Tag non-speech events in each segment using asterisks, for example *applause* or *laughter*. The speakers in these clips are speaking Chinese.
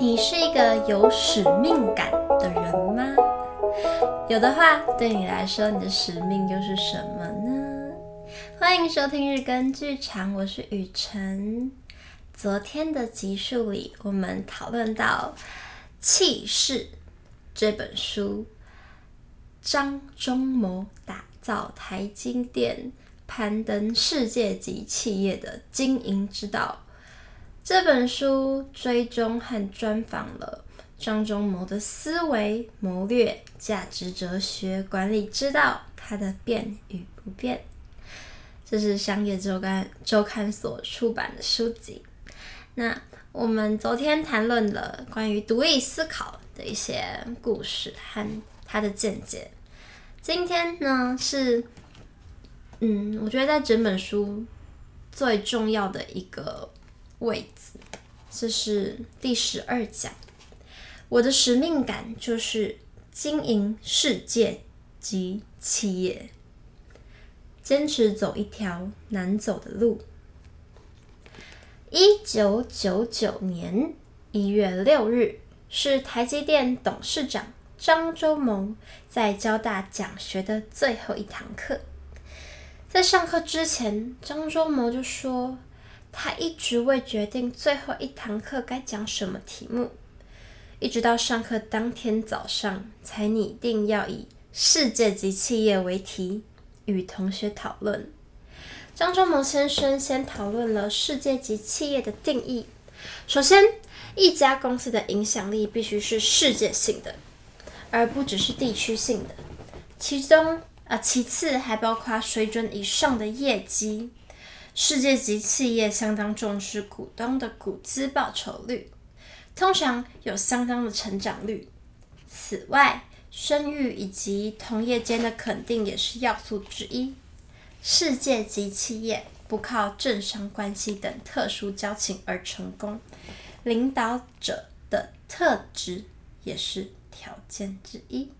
你是一个有使命感的人吗？有的话，对你来说，你的使命又是什么呢？欢迎收听日更剧场，我是雨辰。昨天的集数里，我们讨论到《气势》这本书，张忠谋打造台积电，攀登世界级企业的经营之道。这本书追踪和专访了张忠谋的思维、谋略、价值哲学、管理之道，他的变与不变。这是商业周刊周刊所出版的书籍。那我们昨天谈论了关于独立思考的一些故事和他的见解。今天呢是，嗯，我觉得在整本书最重要的一个。位置，这是第十二讲。我的使命感就是经营世界及企业，坚持走一条难走的路。一九九九年一月六日，是台积电董事长张忠谋在交大讲学的最后一堂课。在上课之前，张忠谋就说。他一直未决定最后一堂课该讲什么题目，一直到上课当天早上才拟定要以世界级企业为题与同学讨论。张忠谋先生先讨论了世界级企业的定义。首先，一家公司的影响力必须是世界性的，而不只是地区性的。其中啊，其次还包括水准以上的业绩。世界级企业相当重视股东的股资报酬率，通常有相当的成长率。此外，声誉以及同业间的肯定也是要素之一。世界级企业不靠政商关系等特殊交情而成功，领导者的特质也是条件之一。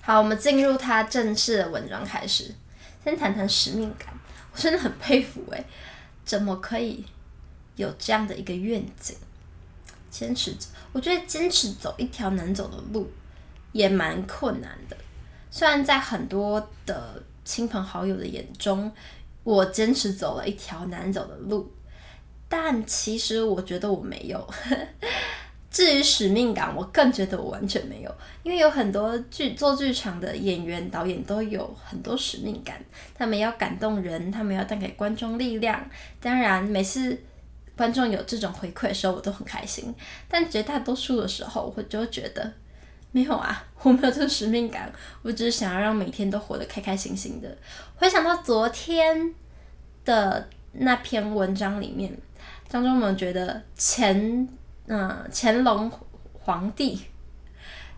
好，我们进入他正式的文章开始。先谈谈使命感，我真的很佩服诶，怎么可以有这样的一个愿景，坚持着？我觉得坚持走一条难走的路也蛮困难的。虽然在很多的亲朋好友的眼中，我坚持走了一条难走的路，但其实我觉得我没有。至于使命感，我更觉得我完全没有，因为有很多剧做剧场的演员、导演都有很多使命感，他们要感动人，他们要带给观众力量。当然，每次观众有这种回馈的时候，我都很开心。但绝大多数的时候，我就觉得没有啊，我没有这个使命感，我只是想要让每天都活得开开心心的。回想到昨天的那篇文章里面，张忠谋觉得钱。嗯，乾隆皇帝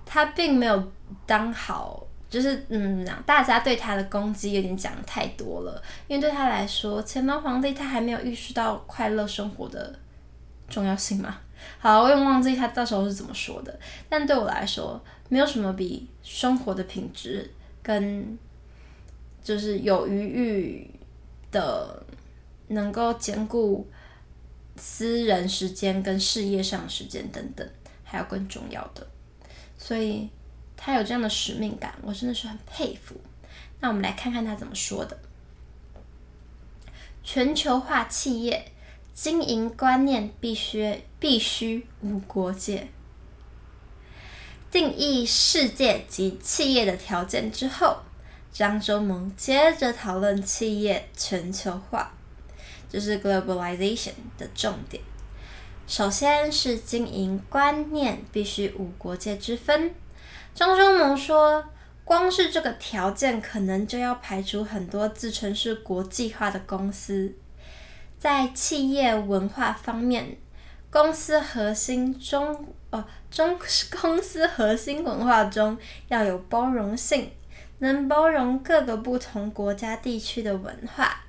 他并没有当好，就是嗯，大家对他的攻击有点讲太多了。因为对他来说，乾隆皇帝他还没有意识到快乐生活的重要性嘛。好，我也忘记他到时候是怎么说的。但对我来说，没有什么比生活的品质跟就是有余裕的能够兼顾。私人时间跟事业上的时间等等，还有更重要的，所以他有这样的使命感，我真的是很佩服。那我们来看看他怎么说的：全球化企业经营观念必须必须无国界。定义世界及企业的条件之后，张忠谋接着讨论企业全球化。就是 globalization 的重点。首先是经营观念必须无国界之分。张忠谋说，光是这个条件，可能就要排除很多自称是国际化的公司。在企业文化方面，公司核心中哦中 *laughs* 公司核心文化中要有包容性，能包容各个不同国家地区的文化。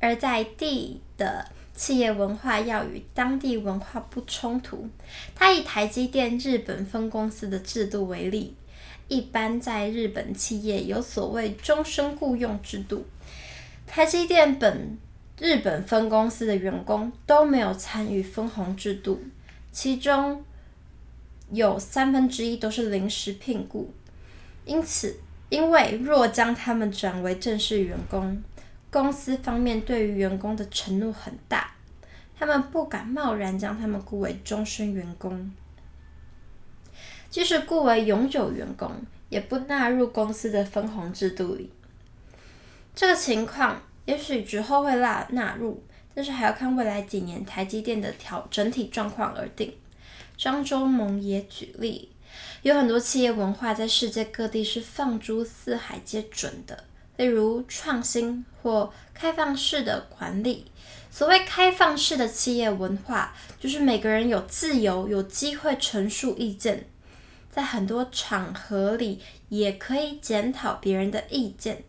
而在地的企业文化要与当地文化不冲突。他以台积电日本分公司的制度为例，一般在日本企业有所谓终身雇佣制度。台积电本日本分公司的员工都没有参与分红制度，其中有三分之一都是临时聘雇。因此，因为若将他们转为正式员工，公司方面对于员工的承诺很大，他们不敢贸然将他们雇为终身员工。即使雇为永久员工，也不纳入公司的分红制度里。这个情况。也许之后会纳纳入，但是还要看未来几年台积电的调整体状况而定。张忠谋也举例，有很多企业文化在世界各地是放诸四海皆准的，例如创新或开放式的管理。所谓开放式的企业文化，就是每个人有自由、有机会陈述意见，在很多场合里也可以检讨别人的意见。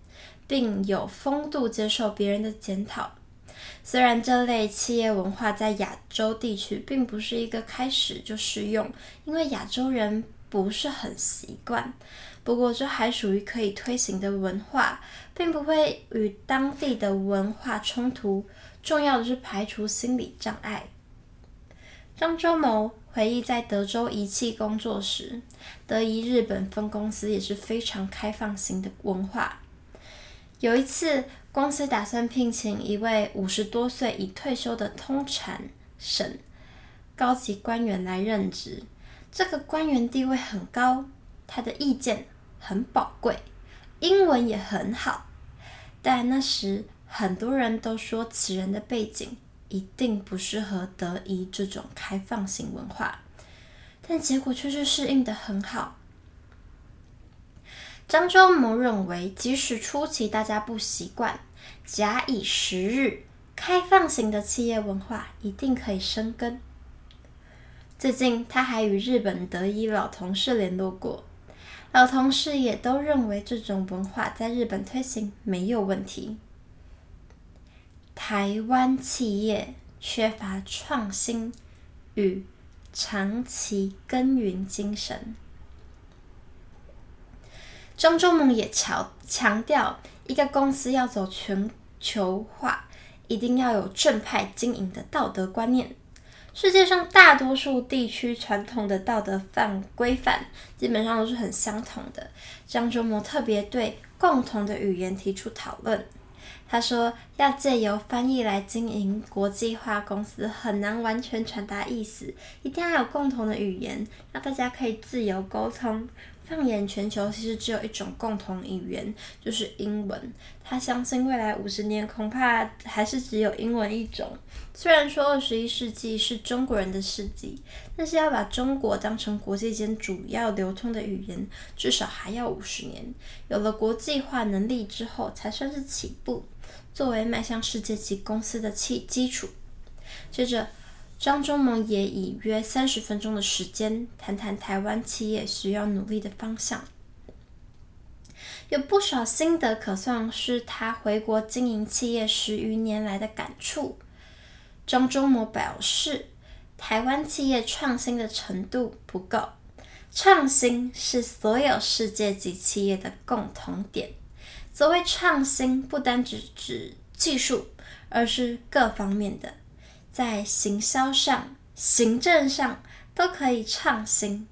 并有风度接受别人的检讨。虽然这类企业文化在亚洲地区并不是一个开始就适用，因为亚洲人不是很习惯。不过这还属于可以推行的文化，并不会与当地的文化冲突。重要的是排除心理障碍。张忠谋回忆在德州仪器工作时，德仪日本分公司也是非常开放型的文化。有一次，公司打算聘请一位五十多岁已退休的通产省高级官员来任职。这个官员地位很高，他的意见很宝贵，英文也很好。但那时很多人都说此人的背景一定不适合德仪这种开放型文化，但结果却是适应得很好。张忠谋认为，即使初期大家不习惯，假以时日，开放型的企业文化一定可以生根。最近，他还与日本德仪老同事联络过，老同事也都认为这种文化在日本推行没有问题。台湾企业缺乏创新与长期耕耘精神。张忠谋也强强调，一个公司要走全球化，一定要有正派经营的道德观念。世界上大多数地区传统的道德范规范，基本上都是很相同的。张忠谋特别对共同的语言提出讨论。他说，要借由翻译来经营国际化公司，很难完全传达意思，一定要有共同的语言，让大家可以自由沟通。放眼全球，其实只有一种共同语言，就是英文。他相信未来五十年恐怕还是只有英文一种。虽然说二十一世纪是中国人的世纪，但是要把中国当成国际间主要流通的语言，至少还要五十年。有了国际化能力之后，才算是起步，作为迈向世界级公司的基基础。接着。张忠谋也以约三十分钟的时间谈谈台湾企业需要努力的方向，有不少心得可算是他回国经营企业十余年来的感触。张忠谋表示，台湾企业创新的程度不够，创新是所有世界级企业的共同点。所谓创新，不单只指技术，而是各方面的。在行销上、行政上都可以创新，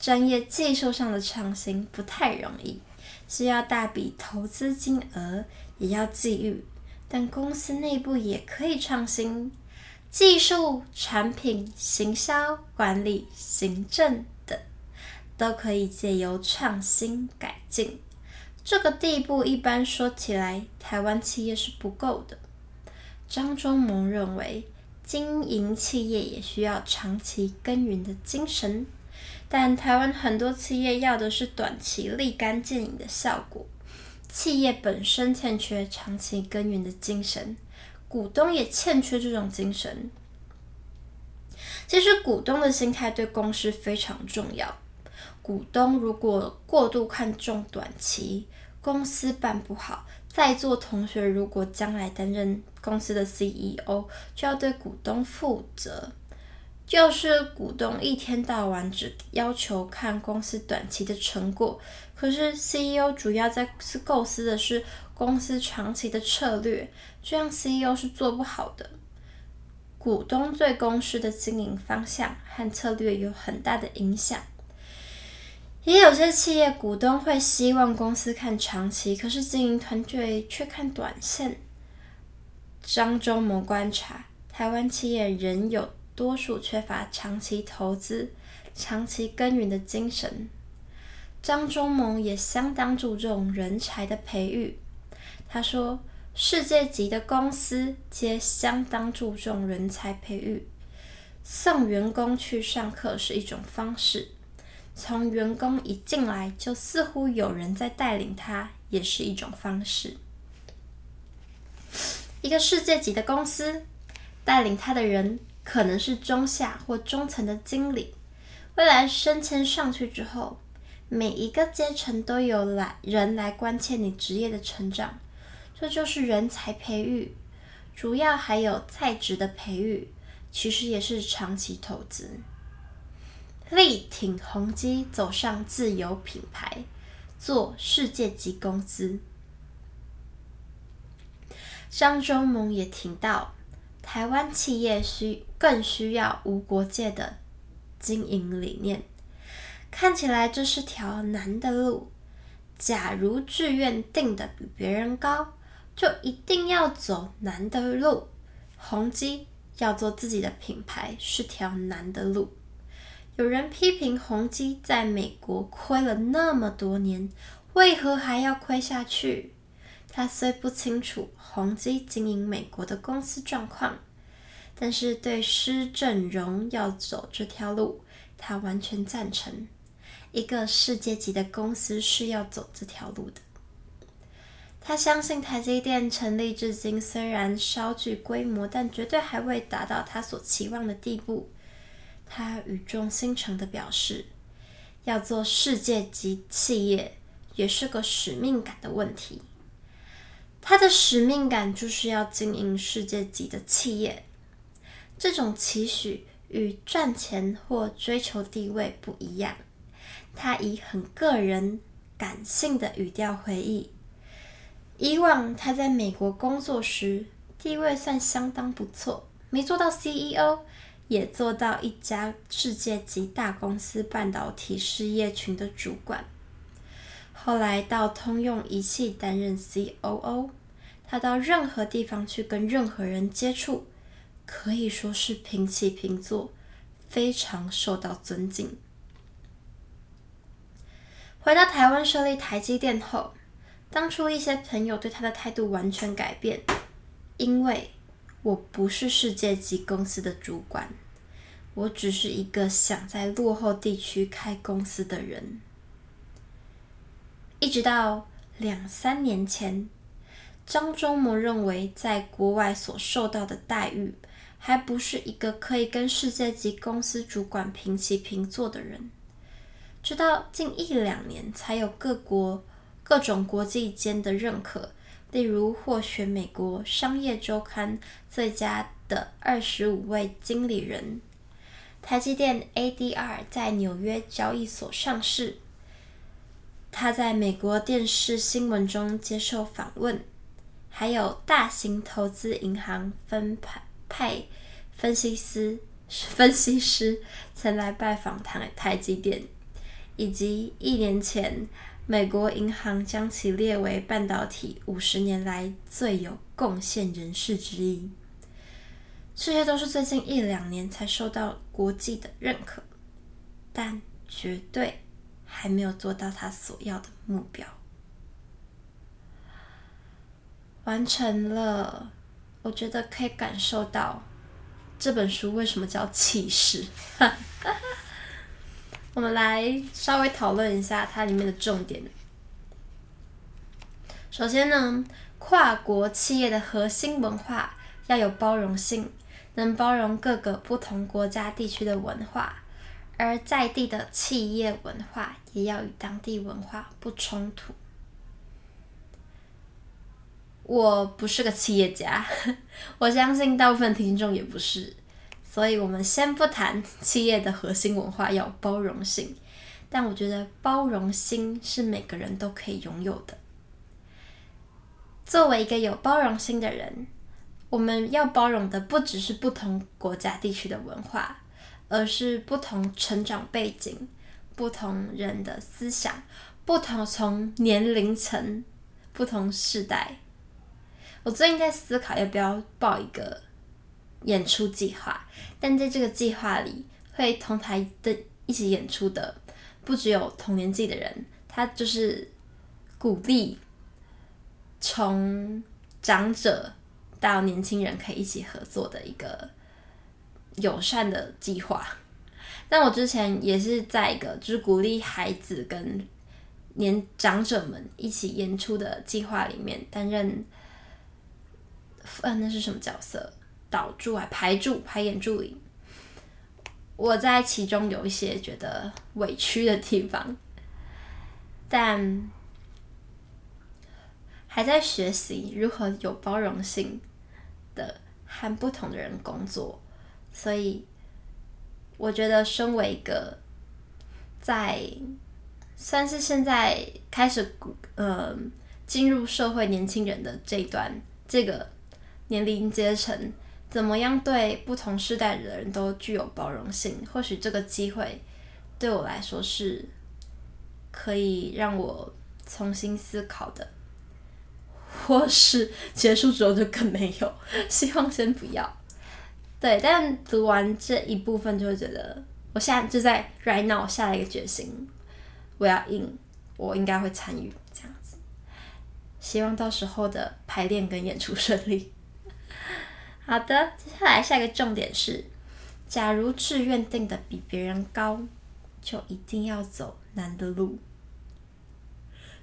专业技术上的创新不太容易，需要大笔投资金额，也要际遇。但公司内部也可以创新，技术、产品、行销、管理、行政等，都可以借由创新改进。这个地步，一般说起来，台湾企业是不够的。张忠谋认为。经营企业也需要长期耕耘的精神，但台湾很多企业要的是短期立竿见影的效果，企业本身欠缺长期耕耘的精神，股东也欠缺这种精神。其实股东的心态对公司非常重要，股东如果过度看重短期，公司办不好。在座同学如果将来担任公司的 CEO，就要对股东负责。就是股东一天到晚只要求看公司短期的成果，可是 CEO 主要在构思的是公司长期的策略，这样 CEO 是做不好的。股东对公司的经营方向和策略有很大的影响。也有些企业股东会希望公司看长期，可是经营团队却看短线。张忠谋观察，台湾企业仍有多数缺乏长期投资、长期耕耘的精神。张忠谋也相当注重人才的培育。他说：“世界级的公司皆相当注重人才培育，送员工去上课是一种方式，从员工一进来就似乎有人在带领他，也是一种方式。一个世界级的公司，带领他的人可能是中下或中层的经理，未来升迁上去之后，每一个阶层都有来人来关切你职业的成长。”这就是人才培育，主要还有在职的培育，其实也是长期投资。力挺宏基走上自有品牌，做世界级公司。张忠谋也提到，台湾企业需更需要无国界的经营理念。看起来这是条难的路，假如志愿定得比别人高。就一定要走难的路，宏基要做自己的品牌是条难的路。有人批评宏基在美国亏了那么多年，为何还要亏下去？他虽不清楚宏基经营美国的公司状况，但是对施正荣要走这条路，他完全赞成。一个世界级的公司是要走这条路的。他相信台积电成立至今，虽然稍具规模，但绝对还未达到他所期望的地步。他语重心长地表示，要做世界级企业，也是个使命感的问题。他的使命感就是要经营世界级的企业。这种期许与赚钱或追求地位不一样。他以很个人、感性的语调回忆。以往他在美国工作时，地位算相当不错，没做到 CEO，也做到一家世界级大公司半导体事业群的主管。后来到通用仪器担任 COO，他到任何地方去跟任何人接触，可以说是平起平坐，非常受到尊敬。回到台湾设立台积电后。当初一些朋友对他的态度完全改变，因为我不是世界级公司的主管，我只是一个想在落后地区开公司的人。一直到两三年前，张忠谋认为在国外所受到的待遇，还不是一个可以跟世界级公司主管平起平坐的人。直到近一两年，才有各国。各种国际间的认可，例如获选美国商业周刊最佳的二十五位经理人，台积电 ADR 在纽约交易所上市，他在美国电视新闻中接受访问，还有大型投资银行分派派分析师 *laughs* 分析师前来拜访台台积电，以及一年前。美国银行将其列为半导体五十年来最有贡献人士之一。这些都是最近一两年才受到国际的认可，但绝对还没有做到他所要的目标。完成了，我觉得可以感受到这本书为什么叫气势。*laughs* 我们来稍微讨论一下它里面的重点。首先呢，跨国企业的核心文化要有包容性，能包容各个不同国家地区的文化，而在地的企业文化也要与当地文化不冲突。我不是个企业家，*laughs* 我相信大部分听众也不是。所以，我们先不谈企业的核心文化要包容性，但我觉得包容心是每个人都可以拥有的。作为一个有包容心的人，我们要包容的不只是不同国家地区的文化，而是不同成长背景、不同人的思想、不同从年龄层、不同世代。我最近在思考要不要报一个演出计划，但在这个计划里，会同台的一起演出的不只有同年纪的人，他就是鼓励从长者到年轻人可以一起合作的一个友善的计划。但我之前也是在一个就是鼓励孩子跟年长者们一起演出的计划里面担任，呃，那是什么角色？导助还排助排演助理，我在其中有一些觉得委屈的地方，但还在学习如何有包容性的和不同的人工作，所以我觉得身为一个在算是现在开始呃进入社会年轻人的这一段这个年龄阶层。怎么样对不同世代的人都具有包容性？或许这个机会对我来说是可以让我重新思考的，或是结束之后就更没有。希望先不要。对，但读完这一部分就会觉得，我现在就在 right now 下了一个决心，我要 in，我应该会参与这样子。希望到时候的排练跟演出 *laughs* 顺利。好的，接下来下一个重点是，假如志愿定的比别人高，就一定要走难的路。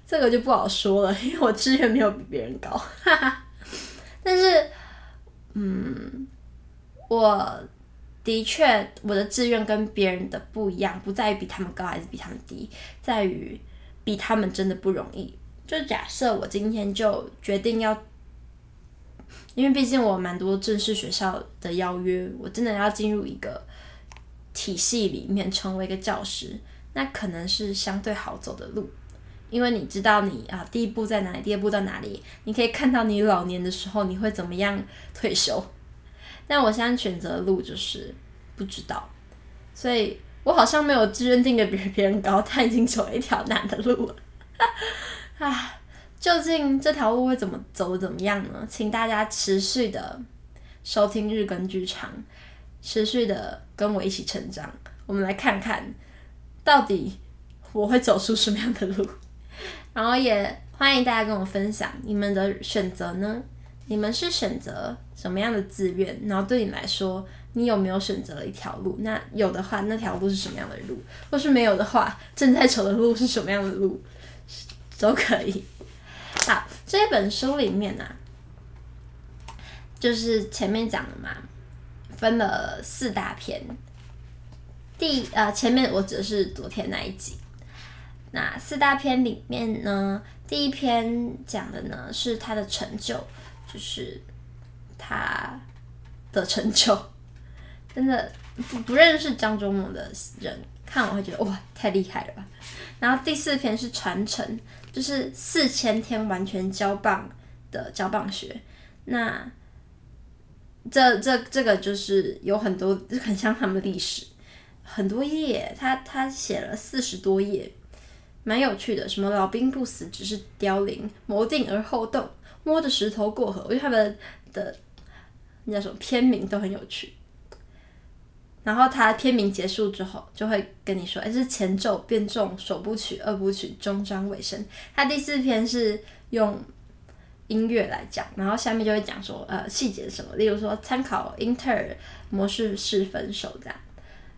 这个就不好说了，因为我志愿没有比别人高，哈哈。但是，嗯，我的确我的志愿跟别人的不一样，不在于比他们高还是比他们低，在于比他们真的不容易。就假设我今天就决定要。因为毕竟我蛮多正式学校的邀约，我真的要进入一个体系里面成为一个教师，那可能是相对好走的路，因为你知道你啊第一步在哪里，第二步到哪里，你可以看到你老年的时候你会怎么样退休。但我现在选择的路就是不知道，所以我好像没有志愿定的比别人高，他已经走了一条难的路了，*laughs* 啊。究竟这条路会怎么走，怎么样呢？请大家持续的收听日更剧场，持续的跟我一起成长。我们来看看，到底我会走出什么样的路。然后也欢迎大家跟我分享你们的选择呢？你们是选择什么样的志愿？然后对你来说，你有没有选择了一条路？那有的话，那条路是什么样的路？或是没有的话，正在走的路是什么样的路？都可以。好，这本书里面呢、啊，就是前面讲的嘛，分了四大篇。第呃，前面我指的是昨天那一集。那四大篇里面呢，第一篇讲的呢是他的成就，就是他的成就。*laughs* 真的不不认识张忠谋的人看我会觉得哇，太厉害了吧。然后第四篇是传承。就是四千天完全交棒的交棒学，那这这这个就是有很多很像他们历史，很多页，他他写了四十多页，蛮有趣的。什么老兵不死，只是凋零；谋定而后动，摸着石头过河。我觉得他们的那叫什么篇名都很有趣。然后他片名结束之后，就会跟你说：“哎，是前奏变重，首部曲、二部曲、终章、尾声。”他第四篇是用音乐来讲，然后下面就会讲说：“呃，细节什么？例如说，参考英特尔模式式分手这样。”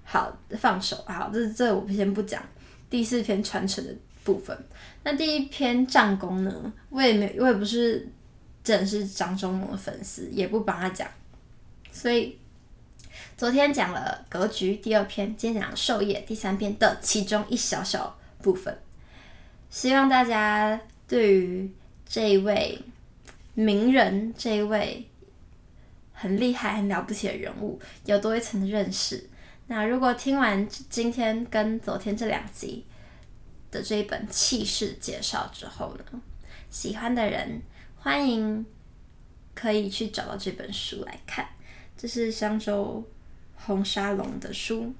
好，放手。好，这这我们先不讲。第四篇传承的部分，那第一篇战功呢？我也没，我也不是真是张忠谋的粉丝，也不帮他讲，所以。昨天讲了格局第二篇，今天讲授业第三篇的其中一小小部分。希望大家对于这一位名人，这一位很厉害、很了不起的人物，有多一层的认识。那如果听完今天跟昨天这两集的这一本气势介绍之后呢，喜欢的人欢迎可以去找到这本书来看。这是香洲红沙龙的书。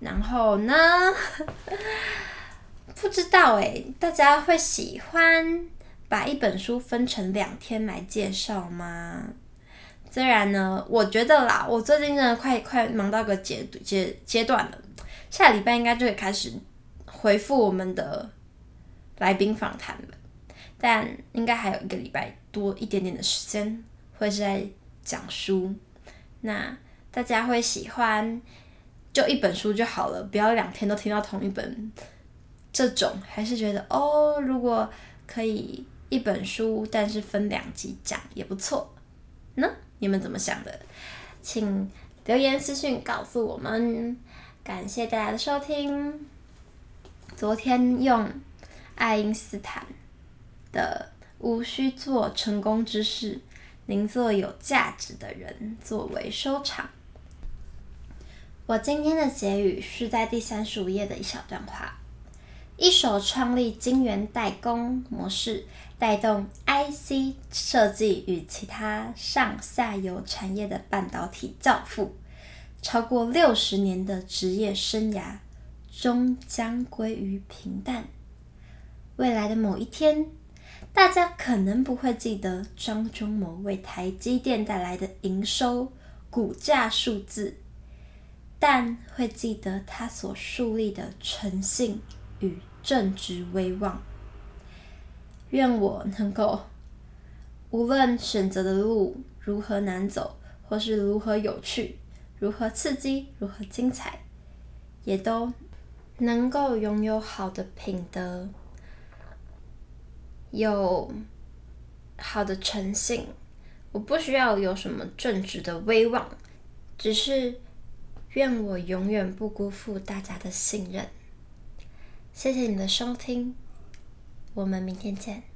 然后呢，*laughs* 不知道哎，大家会喜欢把一本书分成两天来介绍吗？虽然呢，我觉得啦，我最近真的快快忙到个阶阶阶段了，下礼拜应该就会开始回复我们的来宾访谈了，但应该还有一个礼拜多一点点的时间会是在讲书。那大家会喜欢就一本书就好了，不要两天都听到同一本这种，还是觉得哦，如果可以一本书，但是分两集讲也不错呢？你们怎么想的？请留言私信告诉我们。感谢大家的收听。昨天用爱因斯坦的“无需做成功之事，宁做有价值的人”作为收场。我今天的结语是在第三十五页的一小段话。一手创立晶圆代工模式，带动 IC 设计与其他上下游产业的半导体教父，超过六十年的职业生涯终将归于平淡。未来的某一天，大家可能不会记得张忠谋为台积电带来的营收、股价数字，但会记得他所树立的诚信与正直威望。愿我能够，无论选择的路如何难走，或是如何有趣、如何刺激、如何精彩，也都能够拥有好的品德，有好的诚信。我不需要有什么正直的威望，只是愿我永远不辜负大家的信任。谢谢你的收听，我们明天见。